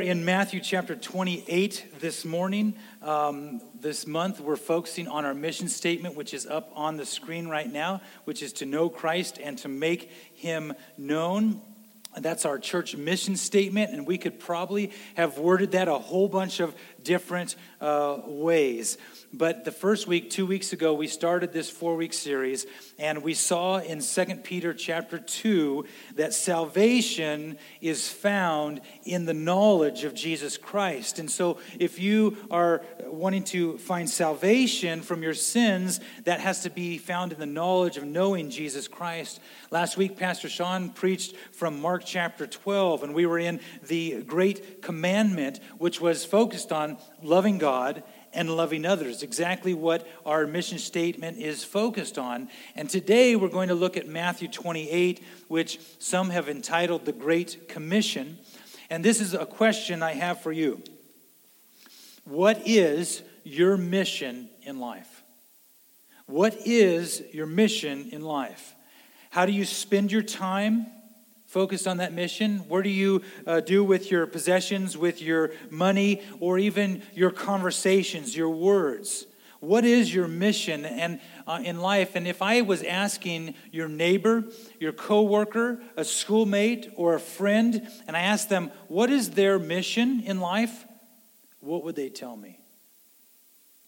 In Matthew chapter 28 this morning, um, this month, we're focusing on our mission statement, which is up on the screen right now, which is to know Christ and to make him known. That's our church mission statement, and we could probably have worded that a whole bunch of different uh, ways. But the first week, two weeks ago, we started this four week series, and we saw in 2 Peter chapter 2 that salvation is found in the knowledge of Jesus Christ. And so, if you are wanting to find salvation from your sins, that has to be found in the knowledge of knowing Jesus Christ. Last week, Pastor Sean preached from Mark chapter 12, and we were in the great commandment, which was focused on loving God and loving others, exactly what our mission statement is focused on. And today we're going to look at Matthew 28, which some have entitled the Great Commission. And this is a question I have for you What is your mission in life? What is your mission in life? How do you spend your time? Focused on that mission? Where do you uh, do with your possessions, with your money, or even your conversations, your words? What is your mission and uh, in life? And if I was asking your neighbor, your coworker, a schoolmate, or a friend, and I asked them what is their mission in life, what would they tell me?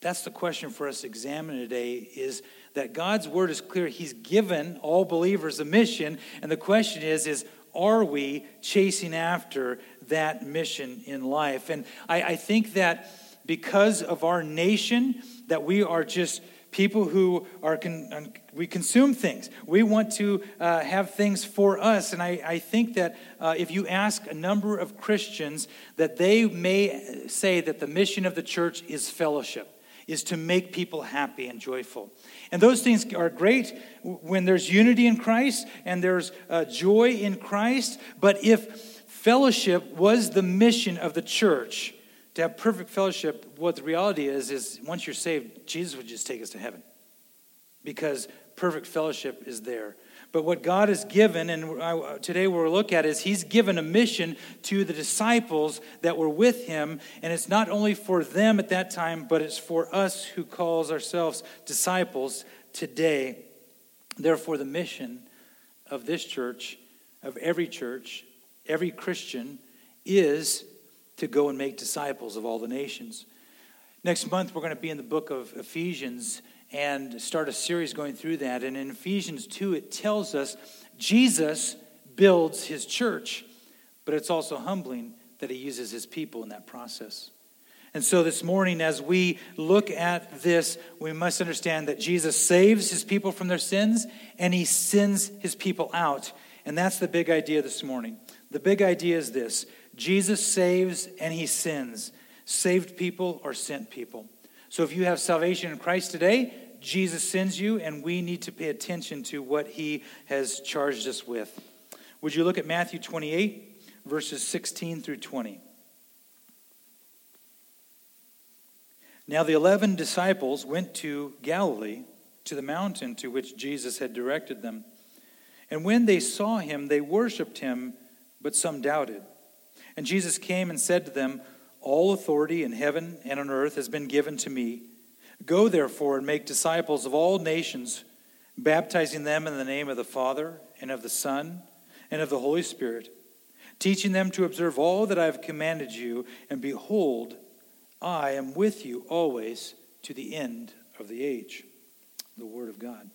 That's the question for us to examine today is that God's word is clear. He's given all believers a mission, and the question is is are we chasing after that mission in life? And I, I think that because of our nation, that we are just people who are con- we consume things we want to uh, have things for us and i, I think that uh, if you ask a number of christians that they may say that the mission of the church is fellowship is to make people happy and joyful. And those things are great when there's unity in Christ and there's uh, joy in Christ. But if fellowship was the mission of the church, to have perfect fellowship, what the reality is, is once you're saved, Jesus would just take us to heaven because perfect fellowship is there. But what God has given, and today we'll look at, is He's given a mission to the disciples that were with Him. And it's not only for them at that time, but it's for us who calls ourselves disciples today. Therefore, the mission of this church, of every church, every Christian, is to go and make disciples of all the nations. Next month, we're going to be in the book of Ephesians and start a series going through that. And in Ephesians 2, it tells us Jesus builds his church, but it's also humbling that he uses his people in that process. And so this morning, as we look at this, we must understand that Jesus saves his people from their sins and he sends his people out. And that's the big idea this morning. The big idea is this Jesus saves and he sends. Saved people or sent people. So if you have salvation in Christ today, Jesus sends you, and we need to pay attention to what he has charged us with. Would you look at Matthew 28, verses 16 through 20? Now the eleven disciples went to Galilee, to the mountain to which Jesus had directed them. And when they saw him, they worshipped him, but some doubted. And Jesus came and said to them, all authority in heaven and on earth has been given to me. Go therefore and make disciples of all nations, baptizing them in the name of the Father and of the Son and of the Holy Spirit, teaching them to observe all that I have commanded you, and behold, I am with you always to the end of the age. The Word of God.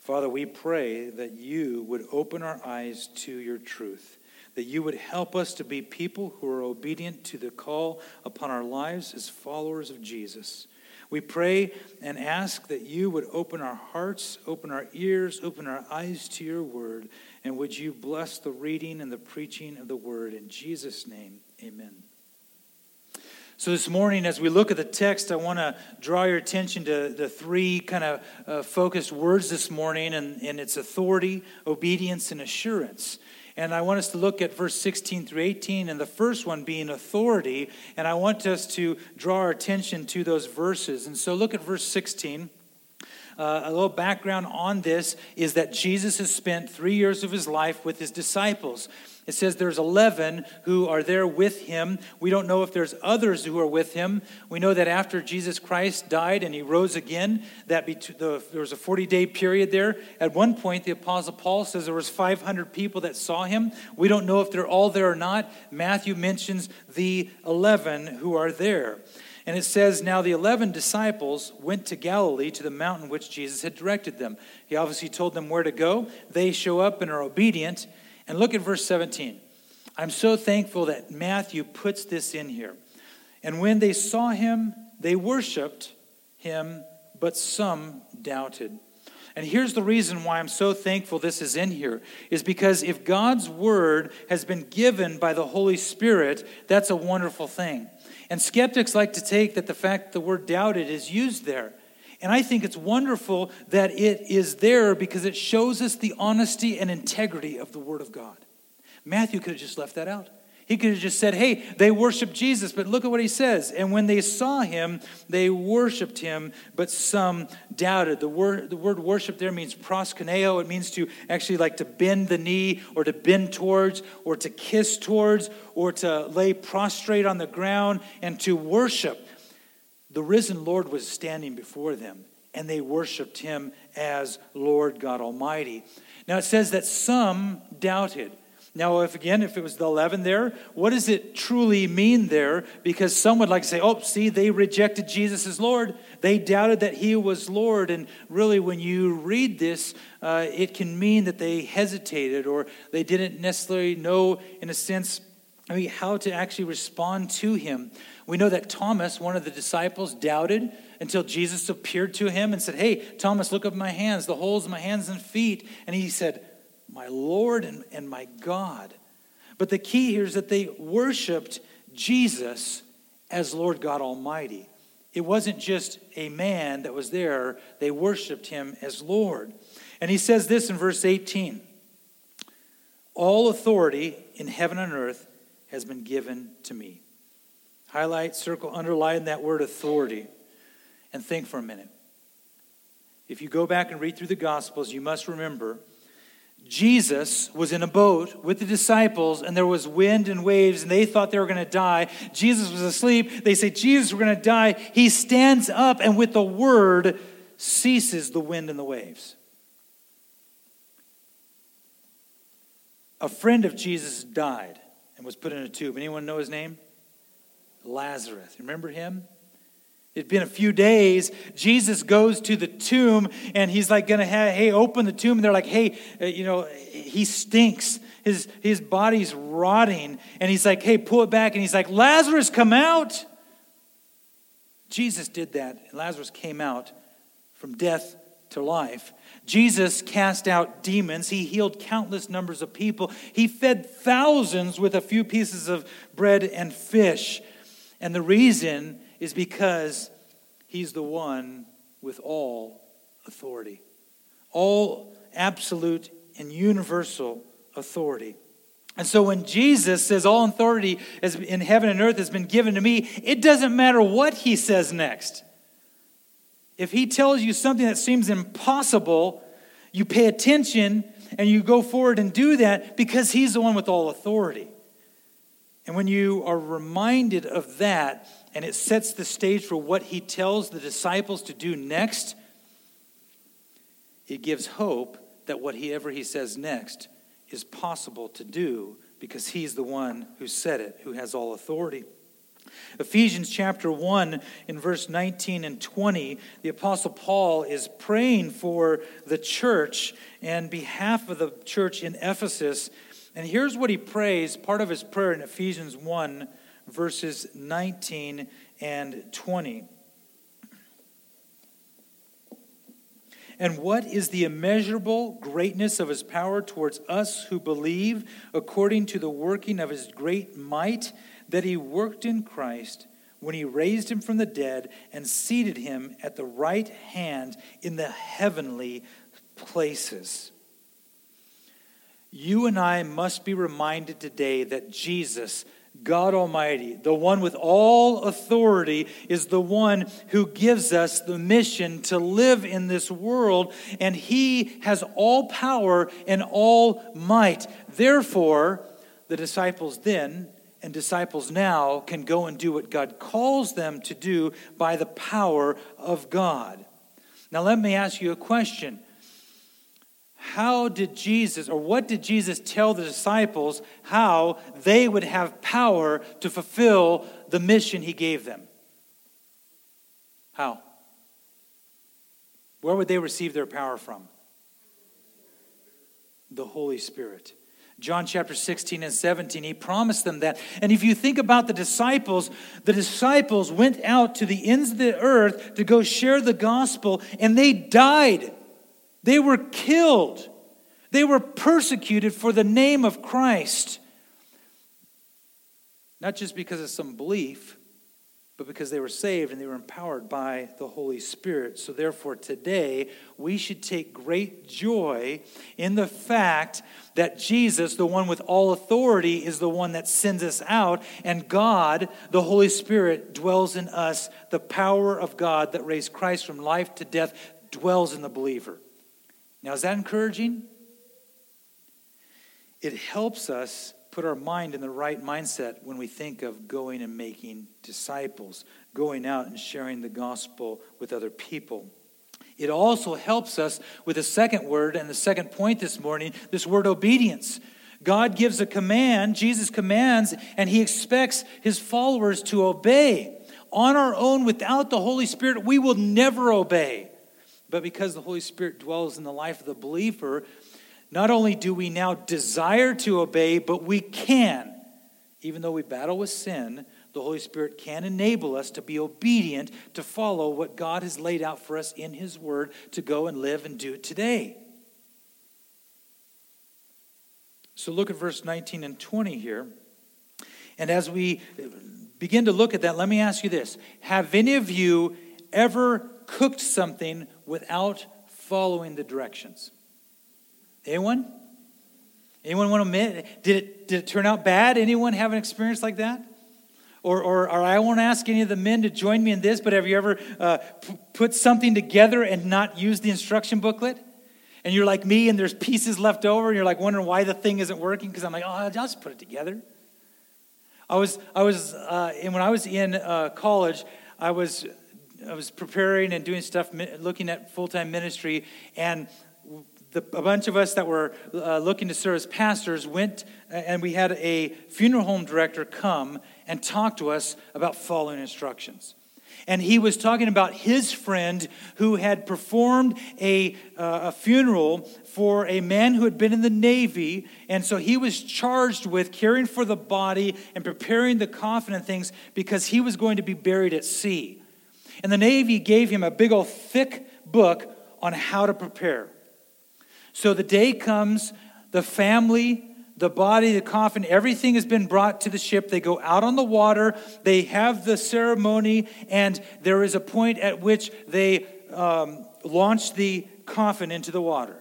Father, we pray that you would open our eyes to your truth that you would help us to be people who are obedient to the call upon our lives as followers of Jesus. We pray and ask that you would open our hearts, open our ears, open our eyes to your word, and would you bless the reading and the preaching of the word. In Jesus' name, amen. So, this morning, as we look at the text, I want to draw your attention to the three kind of uh, focused words this morning, and, and it's authority, obedience, and assurance. And I want us to look at verse 16 through 18, and the first one being authority. And I want us to draw our attention to those verses. And so look at verse 16. Uh, a little background on this is that Jesus has spent three years of his life with his disciples. It says there's 11 who are there with him. We don't know if there's others who are with him. We know that after Jesus Christ died and he rose again, that the, there was a 40-day period there. At one point, the Apostle Paul says there was 500 people that saw him. We don't know if they're all there or not. Matthew mentions the 11 who are there. And it says, Now the 11 disciples went to Galilee to the mountain which Jesus had directed them. He obviously told them where to go. They show up and are obedient. And look at verse 17. I'm so thankful that Matthew puts this in here. And when they saw him, they worshiped him, but some doubted. And here's the reason why I'm so thankful this is in here is because if God's word has been given by the Holy Spirit, that's a wonderful thing. And skeptics like to take that the fact the word doubted is used there. And I think it's wonderful that it is there because it shows us the honesty and integrity of the Word of God. Matthew could have just left that out. He could have just said, hey, they worship Jesus, but look at what he says. And when they saw him, they worshiped him, but some doubted. The word, the word worship there means proskuneo. It means to actually like to bend the knee or to bend towards or to kiss towards or to lay prostrate on the ground and to worship. The risen Lord was standing before them, and they worshiped him as Lord God Almighty. Now it says that some doubted. Now, if again, if it was the 11 there, what does it truly mean there? Because some would like to say, oh, see, they rejected Jesus as Lord. They doubted that he was Lord. And really, when you read this, uh, it can mean that they hesitated or they didn't necessarily know, in a sense, I mean, how to actually respond to him. We know that Thomas, one of the disciples, doubted until Jesus appeared to him and said, Hey, Thomas, look up my hands, the holes in my hands and feet. And he said, my Lord and, and my God. But the key here is that they worshiped Jesus as Lord God Almighty. It wasn't just a man that was there, they worshiped him as Lord. And he says this in verse 18 All authority in heaven and earth has been given to me. Highlight, circle, underline that word authority, and think for a minute. If you go back and read through the Gospels, you must remember Jesus was in a boat with the disciples, and there was wind and waves, and they thought they were going to die. Jesus was asleep. They say, Jesus, we're going to die. He stands up, and with the word, ceases the wind and the waves. A friend of Jesus died and was put in a tube. Anyone know his name? Lazarus. Remember him? It'd been a few days. Jesus goes to the tomb and he's like, gonna have, hey, open the tomb. And they're like, hey, uh, you know, he stinks. His, his body's rotting. And he's like, hey, pull it back. And he's like, Lazarus, come out. Jesus did that. And Lazarus came out from death to life. Jesus cast out demons. He healed countless numbers of people. He fed thousands with a few pieces of bread and fish. And the reason is because he's the one with all authority, all absolute and universal authority. And so when Jesus says, All authority in heaven and earth has been given to me, it doesn't matter what he says next. If he tells you something that seems impossible, you pay attention and you go forward and do that because he's the one with all authority. And when you are reminded of that, and it sets the stage for what he tells the disciples to do next, it gives hope that whatever he says next is possible to do because he's the one who said it, who has all authority. Ephesians chapter 1, in verse 19 and 20, the Apostle Paul is praying for the church and behalf of the church in Ephesus. And here's what he prays part of his prayer in Ephesians 1 verses 19 and 20. And what is the immeasurable greatness of his power towards us who believe, according to the working of his great might that he worked in Christ when he raised him from the dead and seated him at the right hand in the heavenly places? You and I must be reminded today that Jesus God Almighty, the one with all authority, is the one who gives us the mission to live in this world, and He has all power and all might. Therefore, the disciples then and disciples now can go and do what God calls them to do by the power of God. Now, let me ask you a question. How did Jesus, or what did Jesus tell the disciples how they would have power to fulfill the mission he gave them? How? Where would they receive their power from? The Holy Spirit. John chapter 16 and 17, he promised them that. And if you think about the disciples, the disciples went out to the ends of the earth to go share the gospel, and they died. They were killed. They were persecuted for the name of Christ. Not just because of some belief, but because they were saved and they were empowered by the Holy Spirit. So, therefore, today we should take great joy in the fact that Jesus, the one with all authority, is the one that sends us out, and God, the Holy Spirit, dwells in us. The power of God that raised Christ from life to death dwells in the believer. Now, is that encouraging? It helps us put our mind in the right mindset when we think of going and making disciples, going out and sharing the gospel with other people. It also helps us with the second word and the second point this morning this word obedience. God gives a command, Jesus commands, and he expects his followers to obey. On our own, without the Holy Spirit, we will never obey. But because the Holy Spirit dwells in the life of the believer, not only do we now desire to obey, but we can. Even though we battle with sin, the Holy Spirit can enable us to be obedient to follow what God has laid out for us in His Word to go and live and do today. So look at verse 19 and 20 here. And as we begin to look at that, let me ask you this Have any of you ever cooked something without following the directions? Anyone? Anyone want to admit? Did it, did it turn out bad? Anyone have an experience like that? Or, or, or I won't ask any of the men to join me in this, but have you ever uh, p- put something together and not used the instruction booklet? And you're like me, and there's pieces left over, and you're like wondering why the thing isn't working because I'm like, oh, I'll just put it together. I was, I was, uh, and when I was in uh, college, I was, I was preparing and doing stuff, looking at full time ministry, and the, a bunch of us that were uh, looking to serve as pastors went uh, and we had a funeral home director come and talk to us about following instructions. And he was talking about his friend who had performed a, uh, a funeral for a man who had been in the Navy. And so he was charged with caring for the body and preparing the coffin and things because he was going to be buried at sea. And the Navy gave him a big old thick book on how to prepare. So the day comes, the family, the body, the coffin, everything has been brought to the ship. They go out on the water, they have the ceremony, and there is a point at which they um, launch the coffin into the water.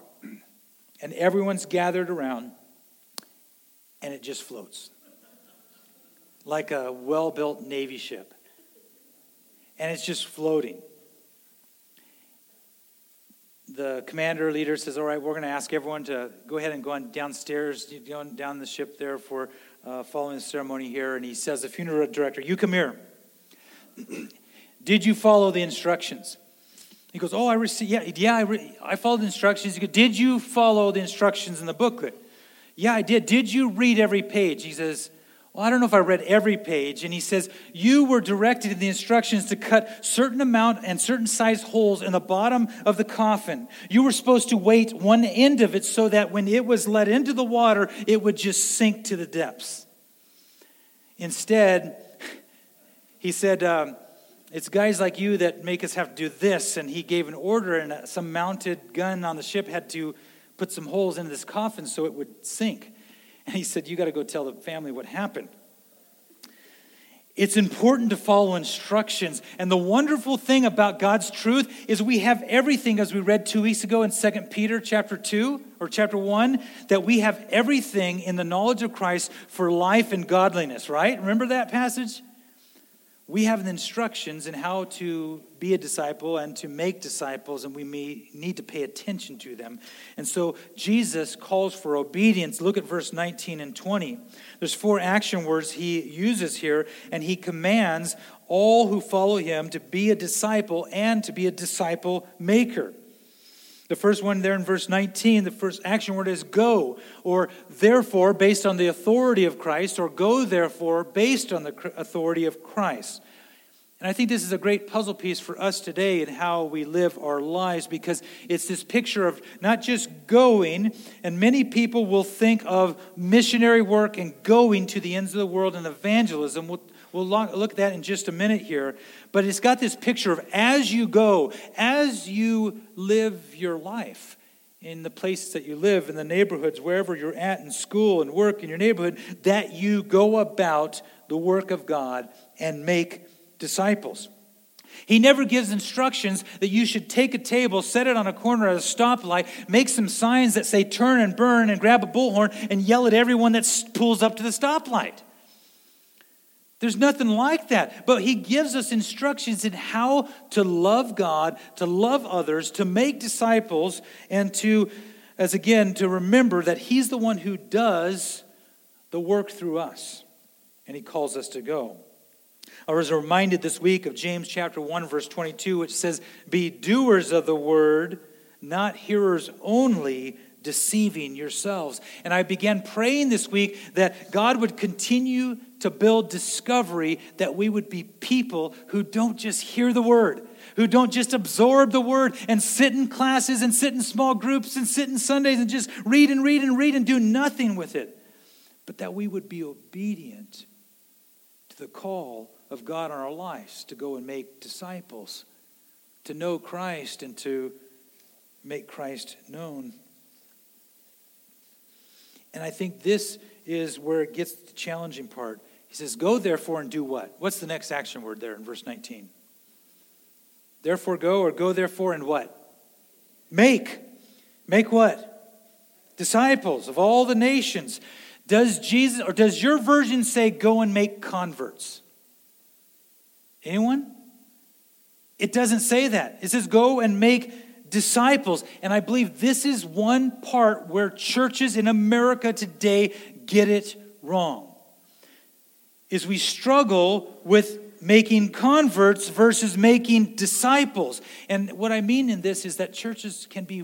And everyone's gathered around, and it just floats like a well built Navy ship. And it's just floating the commander leader says, All right, we're going to ask everyone to go ahead and go on downstairs, down the ship there for uh, following the ceremony here. And he says, The funeral director, you come here. Did you follow the instructions? He goes, Oh, I received, yeah, yeah, I, re- I followed the instructions. He goes, Did you follow the instructions in the booklet? Yeah, I did. Did you read every page? He says, well, I don't know if I read every page. And he says, You were directed in the instructions to cut certain amount and certain size holes in the bottom of the coffin. You were supposed to weight one end of it so that when it was let into the water, it would just sink to the depths. Instead, he said, um, It's guys like you that make us have to do this. And he gave an order, and some mounted gun on the ship had to put some holes into this coffin so it would sink. He said, You got to go tell the family what happened. It's important to follow instructions. And the wonderful thing about God's truth is we have everything, as we read two weeks ago in 2 Peter chapter 2 or chapter 1, that we have everything in the knowledge of Christ for life and godliness, right? Remember that passage? We have the instructions in how to be a disciple and to make disciples, and we may need to pay attention to them. And so Jesus calls for obedience. Look at verse 19 and 20. There's four action words he uses here, and he commands all who follow him to be a disciple and to be a disciple maker. The first one there in verse 19, the first action word is go, or therefore, based on the authority of Christ, or go therefore, based on the authority of Christ. And I think this is a great puzzle piece for us today in how we live our lives because it's this picture of not just going, and many people will think of missionary work and going to the ends of the world and evangelism. We'll, we'll look at that in just a minute here. But it's got this picture of as you go, as you live your life in the places that you live, in the neighborhoods, wherever you're at, in school and work in your neighborhood, that you go about the work of God and make disciples. He never gives instructions that you should take a table, set it on a corner at a stoplight, make some signs that say turn and burn, and grab a bullhorn and yell at everyone that pulls up to the stoplight. There's nothing like that. But he gives us instructions in how to love God, to love others, to make disciples, and to, as again, to remember that he's the one who does the work through us. And he calls us to go. I was reminded this week of James chapter 1, verse 22, which says, Be doers of the word, not hearers only, deceiving yourselves. And I began praying this week that God would continue to build discovery, that we would be people who don't just hear the word, who don't just absorb the word and sit in classes and sit in small groups and sit in Sundays and just read and read and read and do nothing with it, but that we would be obedient to the call of God on our lives to go and make disciples, to know Christ and to make Christ known. And I think this is where it gets the challenging part. He says, Go therefore and do what? What's the next action word there in verse 19? Therefore go or go therefore and what? Make. Make what? Disciples of all the nations. Does Jesus or does your version say go and make converts? Anyone? It doesn't say that. It says go and make disciples. And I believe this is one part where churches in America today get it wrong. Is we struggle with making converts versus making disciples. And what I mean in this is that churches can be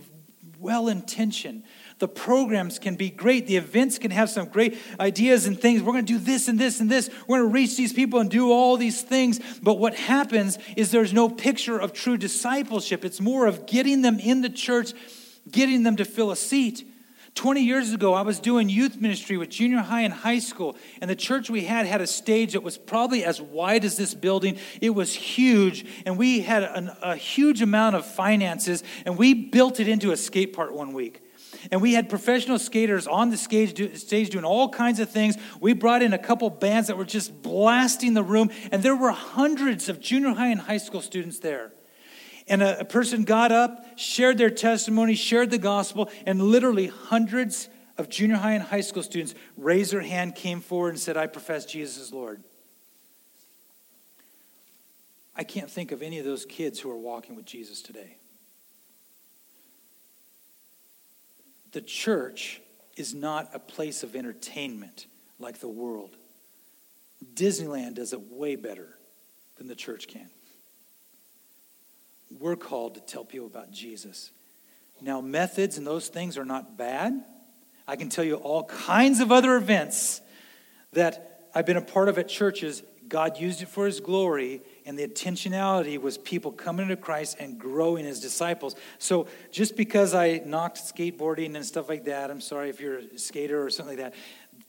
well intentioned. The programs can be great. The events can have some great ideas and things. We're going to do this and this and this. We're going to reach these people and do all these things. But what happens is there's no picture of true discipleship. It's more of getting them in the church, getting them to fill a seat. 20 years ago, I was doing youth ministry with junior high and high school, and the church we had had a stage that was probably as wide as this building. It was huge, and we had an, a huge amount of finances, and we built it into a skate park one week. And we had professional skaters on the stage, stage doing all kinds of things. We brought in a couple bands that were just blasting the room, and there were hundreds of junior high and high school students there. And a, a person got up, shared their testimony, shared the gospel, and literally hundreds of junior high and high school students raised their hand, came forward, and said, I profess Jesus as Lord. I can't think of any of those kids who are walking with Jesus today. The church is not a place of entertainment like the world. Disneyland does it way better than the church can. We're called to tell people about Jesus. Now, methods and those things are not bad. I can tell you all kinds of other events that I've been a part of at churches. God used it for His glory, and the intentionality was people coming to Christ and growing as disciples. So just because I knocked skateboarding and stuff like that, I'm sorry if you're a skater or something like that,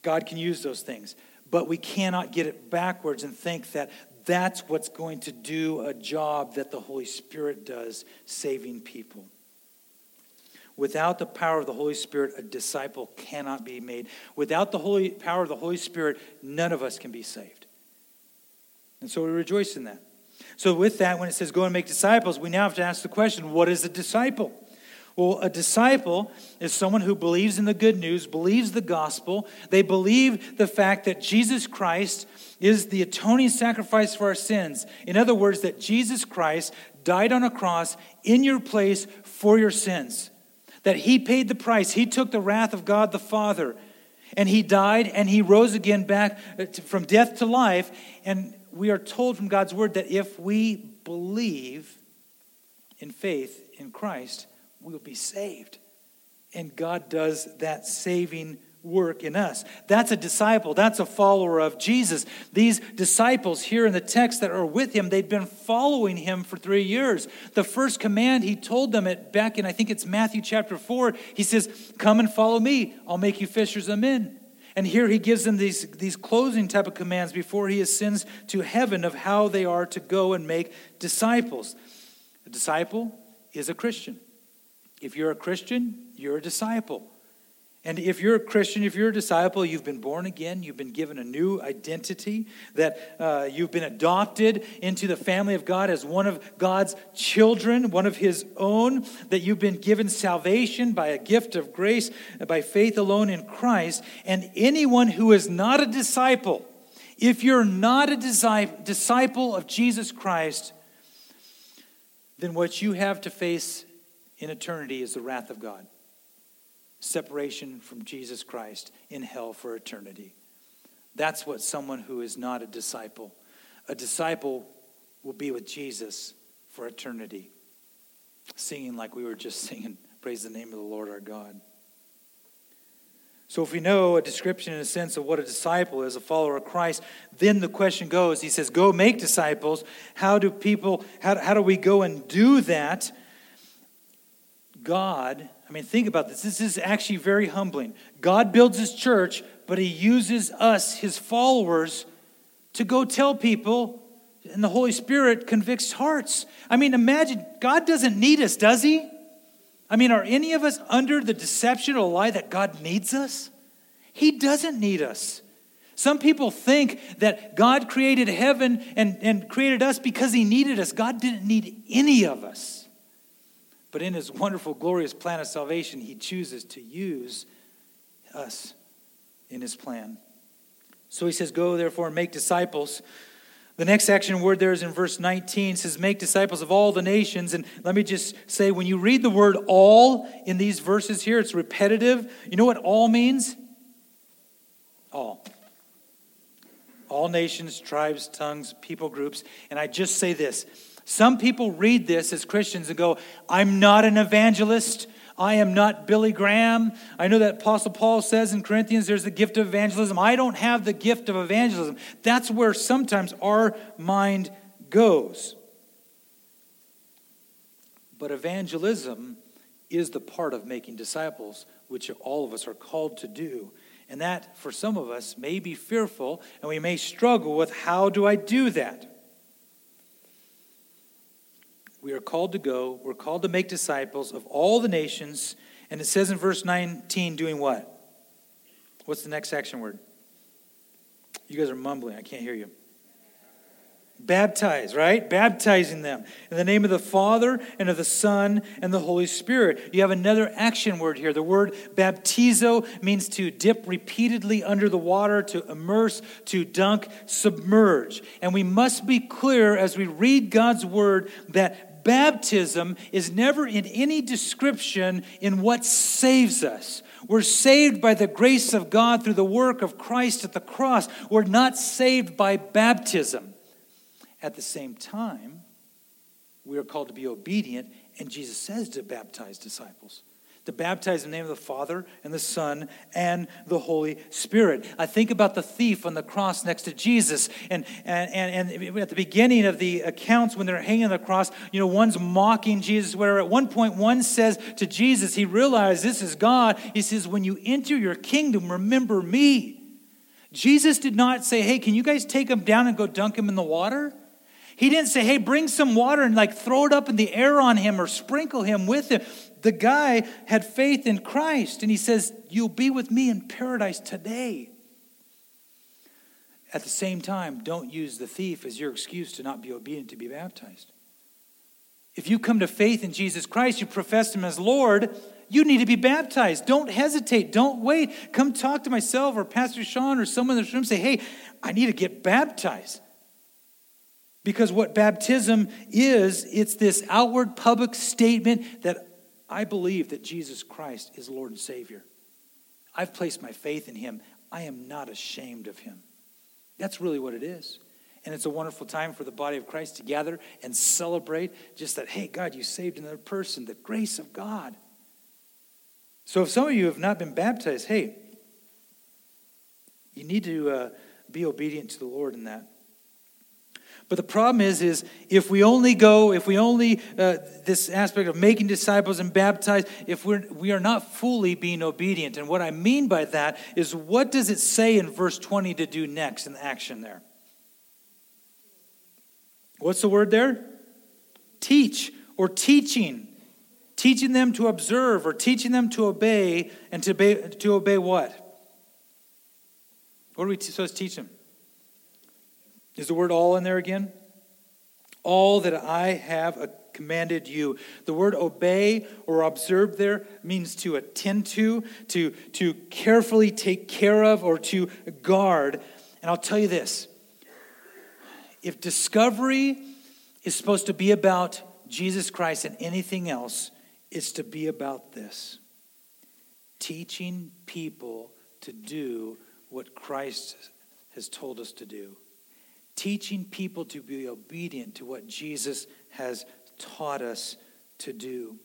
God can use those things. But we cannot get it backwards and think that that's what's going to do a job that the Holy Spirit does, saving people. Without the power of the Holy Spirit, a disciple cannot be made. Without the holy power of the Holy Spirit, none of us can be saved. And so we rejoice in that. So, with that, when it says go and make disciples, we now have to ask the question what is a disciple? Well, a disciple is someone who believes in the good news, believes the gospel. They believe the fact that Jesus Christ is the atoning sacrifice for our sins. In other words, that Jesus Christ died on a cross in your place for your sins. That he paid the price. He took the wrath of God the Father. And he died and he rose again back uh, from death to life. And we are told from God's word that if we believe in faith in Christ, we will be saved. And God does that saving work in us. That's a disciple. That's a follower of Jesus. These disciples here in the text that are with him, they'd been following him for three years. The first command he told them at back in, I think it's Matthew chapter 4, he says, Come and follow me. I'll make you fishers of men. And here he gives them these, these closing type of commands before he ascends to heaven of how they are to go and make disciples. A disciple is a Christian. If you're a Christian, you're a disciple. And if you're a Christian, if you're a disciple, you've been born again, you've been given a new identity, that uh, you've been adopted into the family of God as one of God's children, one of His own, that you've been given salvation by a gift of grace, by faith alone in Christ. And anyone who is not a disciple, if you're not a disciple of Jesus Christ, then what you have to face in eternity is the wrath of God separation from Jesus Christ in hell for eternity. That's what someone who is not a disciple. A disciple will be with Jesus for eternity, singing like we were just singing, Praise the name of the Lord our God. So, if we know a description in a sense of what a disciple is, a follower of Christ, then the question goes He says, Go make disciples. How do people, how, how do we go and do that? God I mean, think about this. This is actually very humbling. God builds his church, but he uses us, his followers, to go tell people, and the Holy Spirit convicts hearts. I mean, imagine, God doesn't need us, does he? I mean, are any of us under the deception or lie that God needs us? He doesn't need us. Some people think that God created heaven and, and created us because he needed us. God didn't need any of us. But in his wonderful, glorious plan of salvation, he chooses to use us in his plan. So he says, Go therefore and make disciples. The next action word there is in verse 19 says, Make disciples of all the nations. And let me just say, when you read the word all in these verses here, it's repetitive. You know what all means? All. All nations, tribes, tongues, people groups. And I just say this some people read this as Christians and go, I'm not an evangelist. I am not Billy Graham. I know that Apostle Paul says in Corinthians there's the gift of evangelism. I don't have the gift of evangelism. That's where sometimes our mind goes. But evangelism is the part of making disciples, which all of us are called to do. And that, for some of us, may be fearful, and we may struggle with how do I do that? We are called to go. We're called to make disciples of all the nations. And it says in verse 19, doing what? What's the next action word? You guys are mumbling. I can't hear you. Baptize, right? Baptizing them in the name of the Father and of the Son and the Holy Spirit. You have another action word here. The word baptizo means to dip repeatedly under the water, to immerse, to dunk, submerge. And we must be clear as we read God's word that baptism is never in any description in what saves us. We're saved by the grace of God through the work of Christ at the cross. We're not saved by baptism. At the same time, we are called to be obedient, and Jesus says to baptize disciples to baptize in the name of the Father and the Son and the Holy Spirit. I think about the thief on the cross next to Jesus. And, and, and, and at the beginning of the accounts, when they're hanging on the cross, you know, one's mocking Jesus, where at one point one says to Jesus, he realized this is God. He says, When you enter your kingdom, remember me. Jesus did not say, Hey, can you guys take him down and go dunk him in the water? He didn't say, Hey, bring some water and like throw it up in the air on him or sprinkle him with it the guy had faith in Christ, and he says, You'll be with me in paradise today. At the same time, don't use the thief as your excuse to not be obedient to be baptized. If you come to faith in Jesus Christ, you profess Him as Lord, you need to be baptized. Don't hesitate. Don't wait. Come talk to myself or Pastor Sean or someone in this room. Say, hey, I need to get baptized. Because what baptism is, it's this outward public statement that I believe that Jesus Christ is Lord and Savior. I've placed my faith in Him. I am not ashamed of Him. That's really what it is. And it's a wonderful time for the body of Christ to gather and celebrate just that, hey, God, you saved another person, the grace of God. So if some of you have not been baptized, hey, you need to uh, be obedient to the Lord in that. But the problem is, is if we only go, if we only uh, this aspect of making disciples and baptize, if we're we are not fully being obedient. And what I mean by that is, what does it say in verse twenty to do next in the action there? What's the word there? Teach or teaching. Teaching them to observe or teaching them to obey and to obey, to obey what? What are we supposed to teach them? Is the word all in there again? All that I have commanded you. The word obey or observe there means to attend to, to, to carefully take care of, or to guard. And I'll tell you this if discovery is supposed to be about Jesus Christ and anything else, it's to be about this teaching people to do what Christ has told us to do teaching people to be obedient to what Jesus has taught us to do.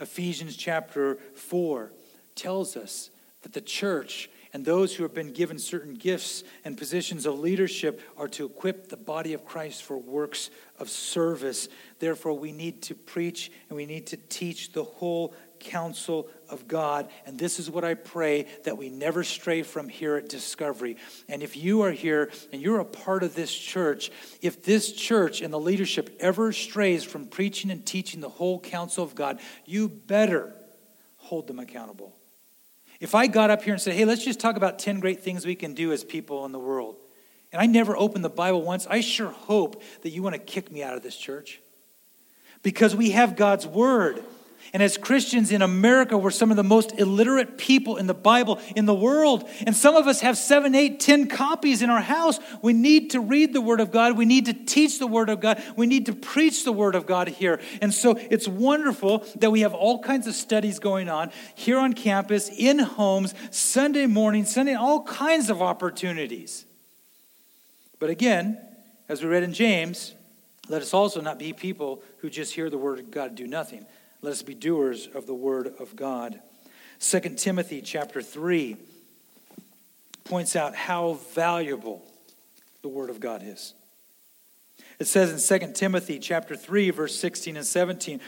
Ephesians chapter 4 tells us that the church and those who have been given certain gifts and positions of leadership are to equip the body of Christ for works of service. Therefore, we need to preach and we need to teach the whole counsel of God. And this is what I pray that we never stray from here at Discovery. And if you are here and you're a part of this church, if this church and the leadership ever strays from preaching and teaching the whole counsel of God, you better hold them accountable. If I got up here and said, hey, let's just talk about 10 great things we can do as people in the world, and I never opened the Bible once, I sure hope that you want to kick me out of this church. Because we have God's Word. And as Christians in America, we're some of the most illiterate people in the Bible in the world. And some of us have seven, eight, ten copies in our house. We need to read the Word of God. We need to teach the Word of God. We need to preach the Word of God here. And so it's wonderful that we have all kinds of studies going on here on campus, in homes, Sunday morning, Sunday, all kinds of opportunities. But again, as we read in James, let us also not be people who just hear the Word of God do nothing. Let us be doers of the word of God. 2 Timothy chapter 3 points out how valuable the word of God is. It says in 2 Timothy chapter 3 verse 16 and 17,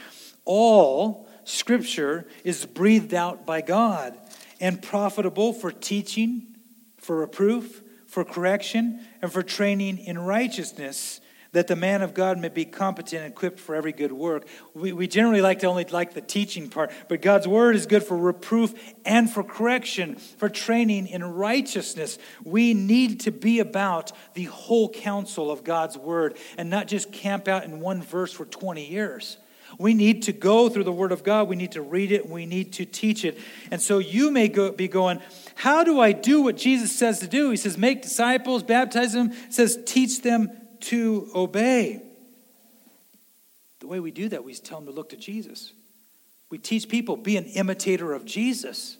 all scripture is breathed out by God and profitable for teaching, for reproof, for correction, and for training in righteousness that the man of God may be competent and equipped for every good work. We, we generally like to only like the teaching part, but God's word is good for reproof and for correction, for training in righteousness. We need to be about the whole counsel of God's word and not just camp out in one verse for 20 years. We need to go through the Word of God. We need to read it. We need to teach it. And so you may go, be going, How do I do what Jesus says to do? He says, Make disciples, baptize them, he says, Teach them to obey. The way we do that, we tell them to look to Jesus. We teach people, be an imitator of Jesus.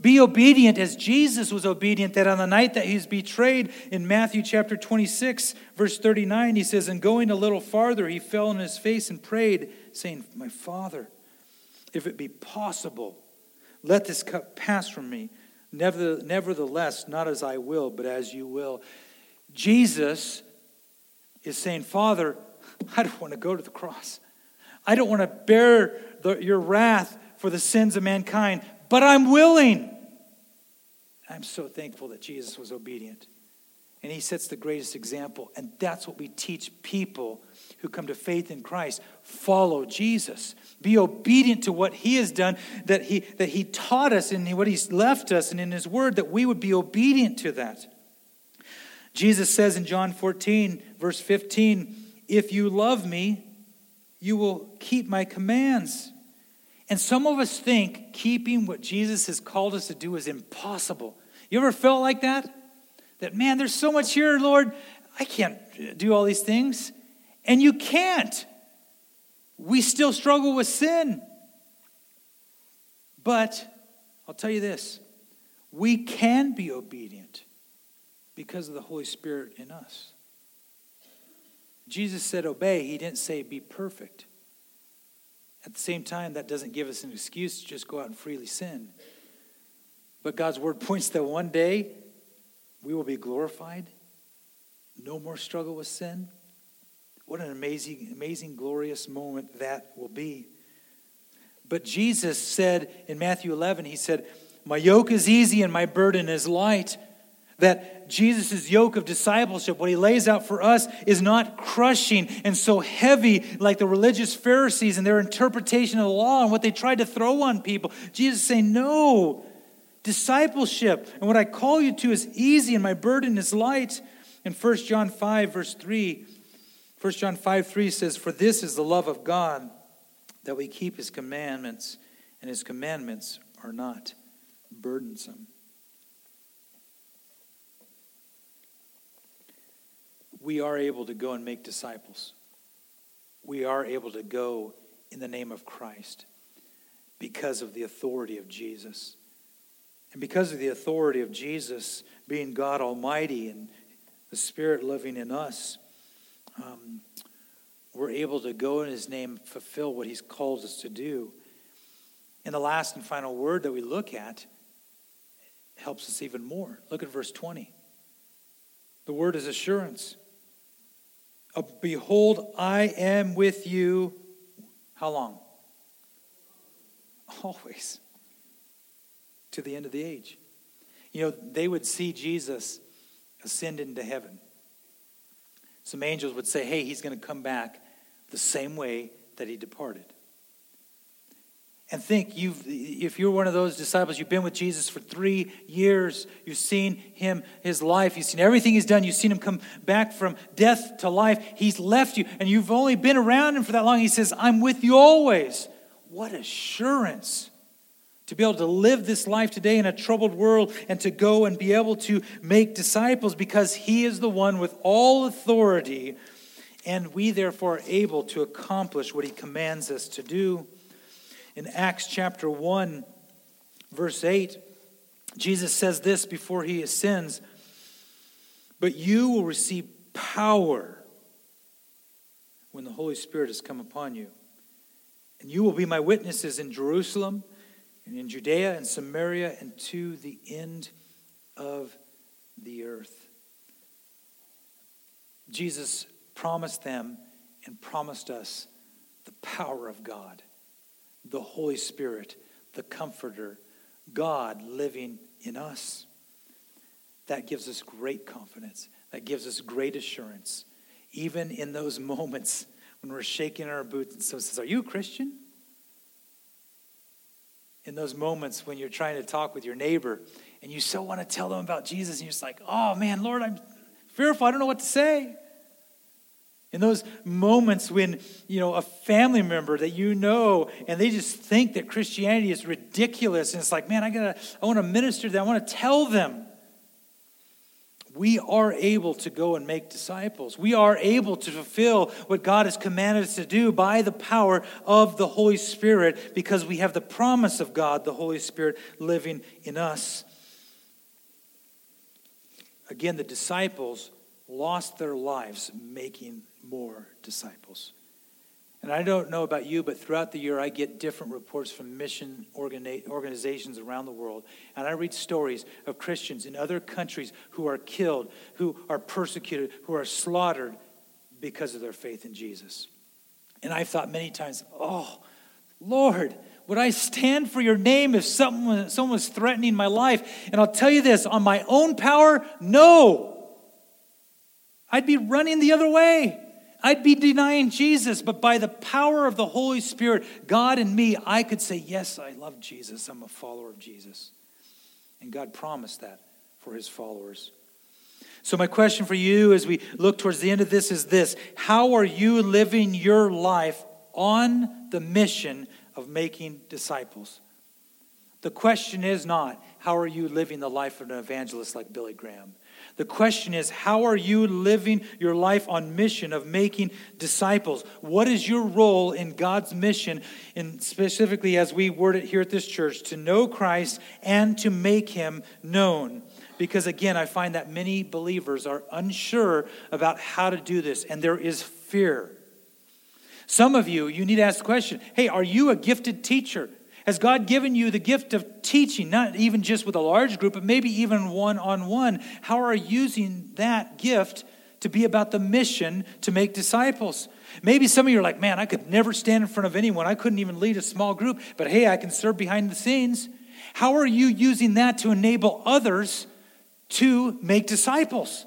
Be obedient as Jesus was obedient, that on the night that he's betrayed in Matthew chapter 26, verse 39, he says, And going a little farther, he fell on his face and prayed, saying, My Father, if it be possible, let this cup pass from me. Nevertheless, not as I will, but as you will. Jesus is saying, Father, I don't want to go to the cross. I don't want to bear the, your wrath for the sins of mankind, but I'm willing. I'm so thankful that Jesus was obedient. And he sets the greatest example. And that's what we teach people who come to faith in Christ. Follow Jesus. Be obedient to what he has done, that he, that he taught us and what he's left us, and in his word, that we would be obedient to that. Jesus says in John 14, verse 15, If you love me, you will keep my commands. And some of us think keeping what Jesus has called us to do is impossible. You ever felt like that? That, man, there's so much here, Lord. I can't do all these things. And you can't. We still struggle with sin. But I'll tell you this we can be obedient because of the Holy Spirit in us. Jesus said obey, he didn't say be perfect. At the same time, that doesn't give us an excuse to just go out and freely sin. But God's word points that one day we will be glorified. No more struggle with sin. What an amazing, amazing, glorious moment that will be. But Jesus said in Matthew 11, He said, My yoke is easy and my burden is light. That Jesus' yoke of discipleship, what he lays out for us, is not crushing and so heavy like the religious Pharisees and their interpretation of the law and what they tried to throw on people. Jesus saying, No, discipleship and what I call you to is easy and my burden is light. In 1 John 5, verse 3, 1 John 5, 3 says, For this is the love of God, that we keep his commandments, and his commandments are not burdensome. We are able to go and make disciples. We are able to go in the name of Christ because of the authority of Jesus. And because of the authority of Jesus being God Almighty and the Spirit living in us, um, we're able to go in His name, fulfill what He's called us to do. And the last and final word that we look at helps us even more. Look at verse 20. The word is assurance. Uh, behold, I am with you. How long? Always to the end of the age. You know, they would see Jesus ascend into heaven. Some angels would say, hey, he's going to come back the same way that he departed. And think, you've, if you're one of those disciples, you've been with Jesus for three years, you've seen him, his life, you've seen everything he's done, you've seen him come back from death to life. He's left you, and you've only been around him for that long. He says, I'm with you always. What assurance to be able to live this life today in a troubled world and to go and be able to make disciples because he is the one with all authority and we therefore are able to accomplish what he commands us to do. In Acts chapter 1, verse 8, Jesus says this before he ascends But you will receive power when the Holy Spirit has come upon you. And you will be my witnesses in Jerusalem and in Judea and Samaria and to the end of the earth. Jesus promised them and promised us the power of God, the Holy Spirit, the Comforter, God living in us. That gives us great confidence. That gives us great assurance. Even in those moments when we're shaking our boots and someone says, Are you a Christian? in those moments when you're trying to talk with your neighbor and you so want to tell them about Jesus and you're just like, oh man, Lord, I'm fearful. I don't know what to say. In those moments when, you know, a family member that you know and they just think that Christianity is ridiculous and it's like, man, I gotta, I want to minister to them. I want to tell them we are able to go and make disciples. We are able to fulfill what God has commanded us to do by the power of the Holy Spirit because we have the promise of God, the Holy Spirit, living in us. Again, the disciples lost their lives making more disciples. And I don't know about you, but throughout the year, I get different reports from mission organizations around the world. And I read stories of Christians in other countries who are killed, who are persecuted, who are slaughtered because of their faith in Jesus. And I've thought many times, oh, Lord, would I stand for your name if someone, someone was threatening my life? And I'll tell you this on my own power, no. I'd be running the other way. I'd be denying Jesus, but by the power of the Holy Spirit, God and me, I could say, Yes, I love Jesus. I'm a follower of Jesus. And God promised that for his followers. So, my question for you as we look towards the end of this is this How are you living your life on the mission of making disciples. The question is not, how are you living the life of an evangelist like Billy Graham? The question is, how are you living your life on mission of making disciples? What is your role in God's mission, in specifically as we word it here at this church, to know Christ and to make him known? Because again, I find that many believers are unsure about how to do this, and there is fear. Some of you, you need to ask the question hey, are you a gifted teacher? Has God given you the gift of teaching, not even just with a large group, but maybe even one on one? How are you using that gift to be about the mission to make disciples? Maybe some of you are like, man, I could never stand in front of anyone. I couldn't even lead a small group, but hey, I can serve behind the scenes. How are you using that to enable others to make disciples?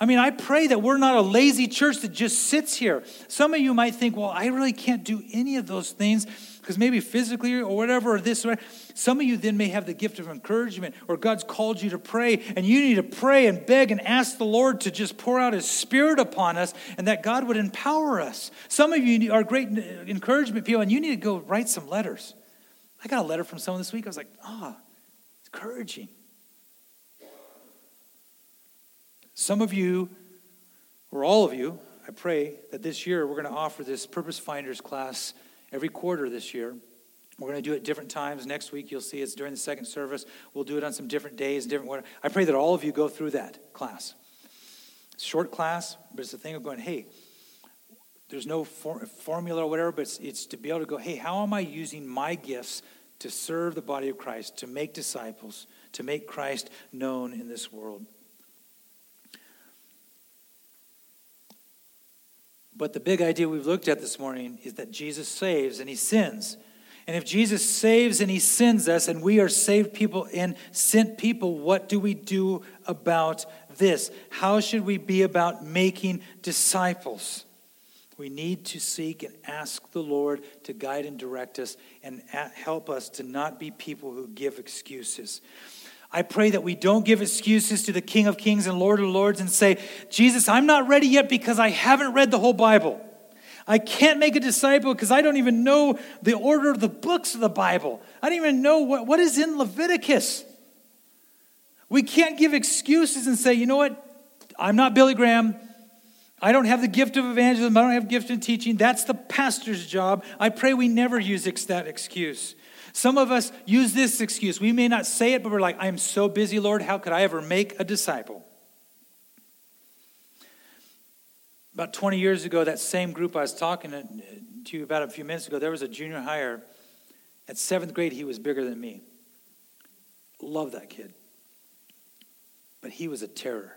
I mean, I pray that we're not a lazy church that just sits here. Some of you might think, well, I really can't do any of those things because maybe physically or whatever, or this, or some of you then may have the gift of encouragement, or God's called you to pray, and you need to pray and beg and ask the Lord to just pour out His Spirit upon us, and that God would empower us. Some of you are great encouragement people, and you need to go write some letters. I got a letter from someone this week. I was like, ah, oh, it's encouraging. Some of you, or all of you, I pray that this year we're going to offer this Purpose Finders class every quarter this year. We're going to do it different times. Next week, you'll see it's during the second service. We'll do it on some different days, different. I pray that all of you go through that class. Short class, but it's a thing of going, hey, there's no for, formula or whatever, but it's, it's to be able to go, hey, how am I using my gifts to serve the body of Christ, to make disciples, to make Christ known in this world? But the big idea we've looked at this morning is that Jesus saves and he sins. And if Jesus saves and he sins us, and we are saved people and sent people, what do we do about this? How should we be about making disciples? We need to seek and ask the Lord to guide and direct us and help us to not be people who give excuses. I pray that we don't give excuses to the King of Kings and Lord of Lords and say, Jesus, I'm not ready yet because I haven't read the whole Bible. I can't make a disciple because I don't even know the order of the books of the Bible. I don't even know what, what is in Leviticus. We can't give excuses and say, you know what? I'm not Billy Graham. I don't have the gift of evangelism. I don't have gift in teaching. That's the pastor's job. I pray we never use that excuse. Some of us use this excuse. We may not say it, but we're like, I'm so busy, Lord, how could I ever make a disciple? About 20 years ago, that same group I was talking to you about a few minutes ago, there was a junior higher. At seventh grade, he was bigger than me. Love that kid. But he was a terror.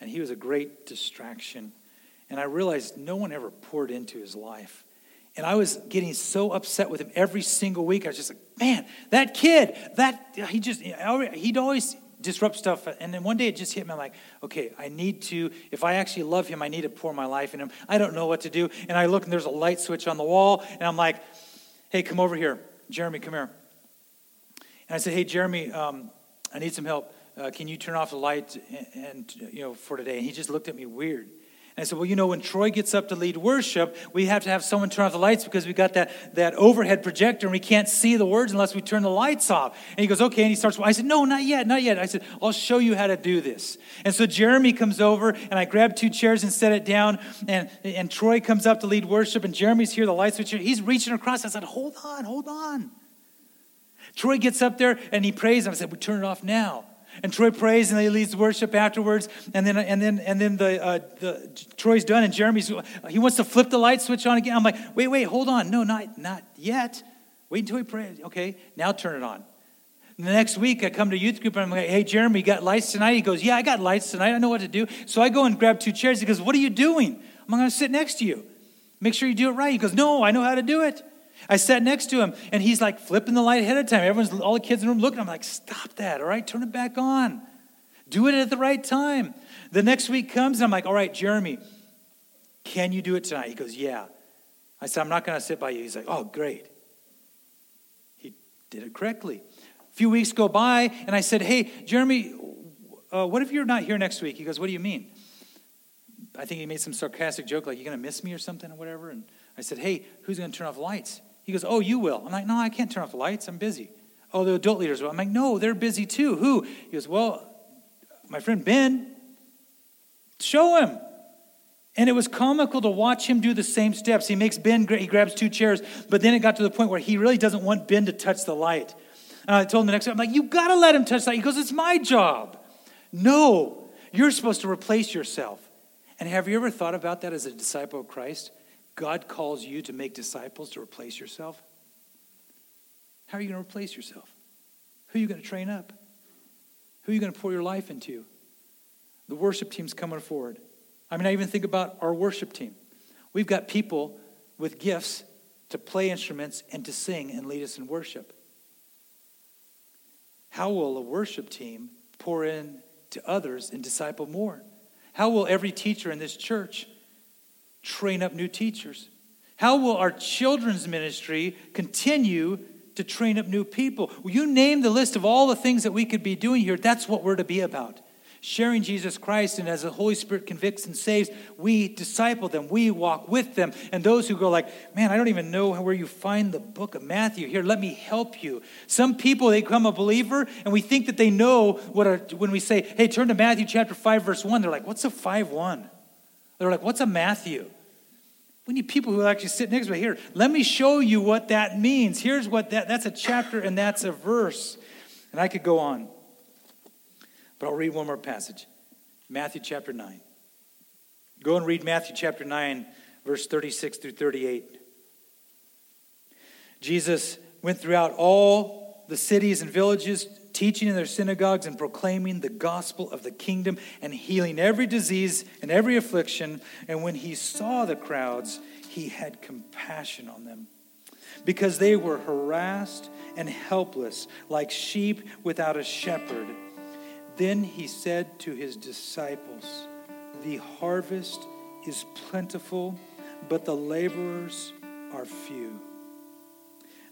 And he was a great distraction. And I realized no one ever poured into his life. And I was getting so upset with him every single week. I was just like, man, that kid, that, he just, he'd always disrupt stuff. And then one day it just hit me. I'm like, okay, I need to, if I actually love him, I need to pour my life in him. I don't know what to do. And I look and there's a light switch on the wall. And I'm like, hey, come over here. Jeremy, come here. And I said, hey, Jeremy, um, I need some help. Uh, can you turn off the light and, and, you know, for today? And he just looked at me weird. I said, Well, you know, when Troy gets up to lead worship, we have to have someone turn off the lights because we got that, that overhead projector and we can't see the words unless we turn the lights off. And he goes, Okay. And he starts, I said, No, not yet, not yet. I said, I'll show you how to do this. And so Jeremy comes over and I grab two chairs and set it down. And, and Troy comes up to lead worship and Jeremy's here, the light switcher. He's reaching across. I said, Hold on, hold on. Troy gets up there and he prays. And I said, We turn it off now. And Troy prays and he leads worship afterwards. And then, and then, and then the, uh, the Troy's done and Jeremy's, he wants to flip the light switch on again. I'm like, wait, wait, hold on. No, not, not yet. Wait until he prays. Okay, now turn it on. And the next week, I come to youth group and I'm like, hey, Jeremy, you got lights tonight? He goes, yeah, I got lights tonight. I know what to do. So I go and grab two chairs. He goes, what are you doing? I'm going to sit next to you. Make sure you do it right. He goes, no, I know how to do it. I sat next to him and he's like flipping the light ahead of time. Everyone's, all the kids in the room looking. I'm like, stop that, all right? Turn it back on. Do it at the right time. The next week comes and I'm like, all right, Jeremy, can you do it tonight? He goes, yeah. I said, I'm not going to sit by you. He's like, oh, great. He did it correctly. A few weeks go by and I said, hey, Jeremy, uh, what if you're not here next week? He goes, what do you mean? I think he made some sarcastic joke like, you're going to miss me or something or whatever? And I said, Hey, who's going to turn off lights? He goes, Oh, you will. I'm like, No, I can't turn off the lights. I'm busy. Oh, the adult leaders will. I'm like, No, they're busy too. Who? He goes, Well, my friend Ben. Show him. And it was comical to watch him do the same steps. He makes Ben, he grabs two chairs, but then it got to the point where he really doesn't want Ben to touch the light. And I told him the next time, I'm like, you gotta let him touch that. He goes, it's my job. No, you're supposed to replace yourself. And have you ever thought about that as a disciple of Christ? God calls you to make disciples to replace yourself. How are you going to replace yourself? Who are you going to train up? Who are you going to pour your life into? The worship team's coming forward. I mean, I even think about our worship team. We've got people with gifts to play instruments and to sing and lead us in worship. How will a worship team pour in to others and disciple more? How will every teacher in this church train up new teachers? How will our children's ministry continue to train up new people? you name the list of all the things that we could be doing here. That's what we're to be about sharing Jesus Christ, and as the Holy Spirit convicts and saves, we disciple them, we walk with them. And those who go like, man, I don't even know where you find the book of Matthew. Here, let me help you. Some people, they become a believer, and we think that they know what our, when we say, hey, turn to Matthew chapter 5, verse 1, they're like, what's a 5 1? They're like, what's a Matthew? We need people who actually sit next to me here. Let me show you what that means. Here's what that that's a chapter and that's a verse. And I could go on. But I'll read one more passage Matthew chapter 9. Go and read Matthew chapter 9, verse 36 through 38. Jesus went throughout all the cities and villages, teaching in their synagogues and proclaiming the gospel of the kingdom and healing every disease and every affliction. And when he saw the crowds, he had compassion on them because they were harassed and helpless, like sheep without a shepherd. Then he said to his disciples, The harvest is plentiful, but the laborers are few.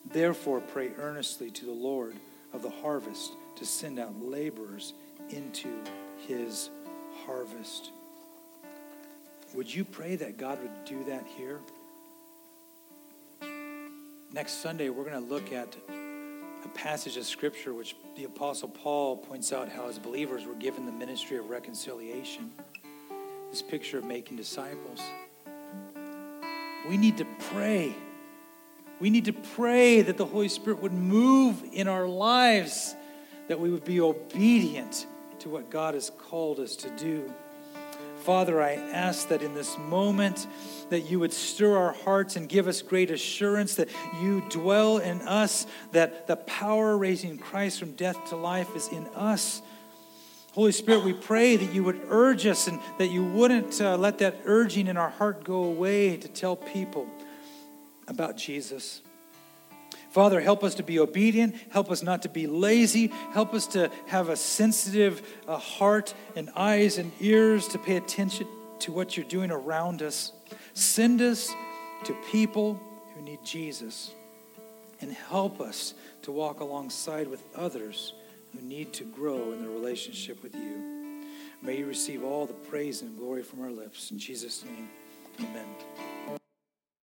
Therefore, pray earnestly to the Lord of the harvest to send out laborers into his harvest. Would you pray that God would do that here? Next Sunday, we're going to look at a passage of scripture which the Apostle Paul points out how as believers we're given the ministry of reconciliation. This picture of making disciples. We need to pray. We need to pray that the Holy Spirit would move in our lives, that we would be obedient to what God has called us to do. Father, I ask that in this moment that you would stir our hearts and give us great assurance that you dwell in us, that the power raising Christ from death to life is in us. Holy Spirit, we pray that you would urge us and that you wouldn't uh, let that urging in our heart go away to tell people about Jesus. Father, help us to be obedient. Help us not to be lazy. Help us to have a sensitive uh, heart and eyes and ears to pay attention to what you're doing around us. Send us to people who need Jesus and help us to walk alongside with others who need to grow in their relationship with you. May you receive all the praise and glory from our lips. In Jesus' name, amen.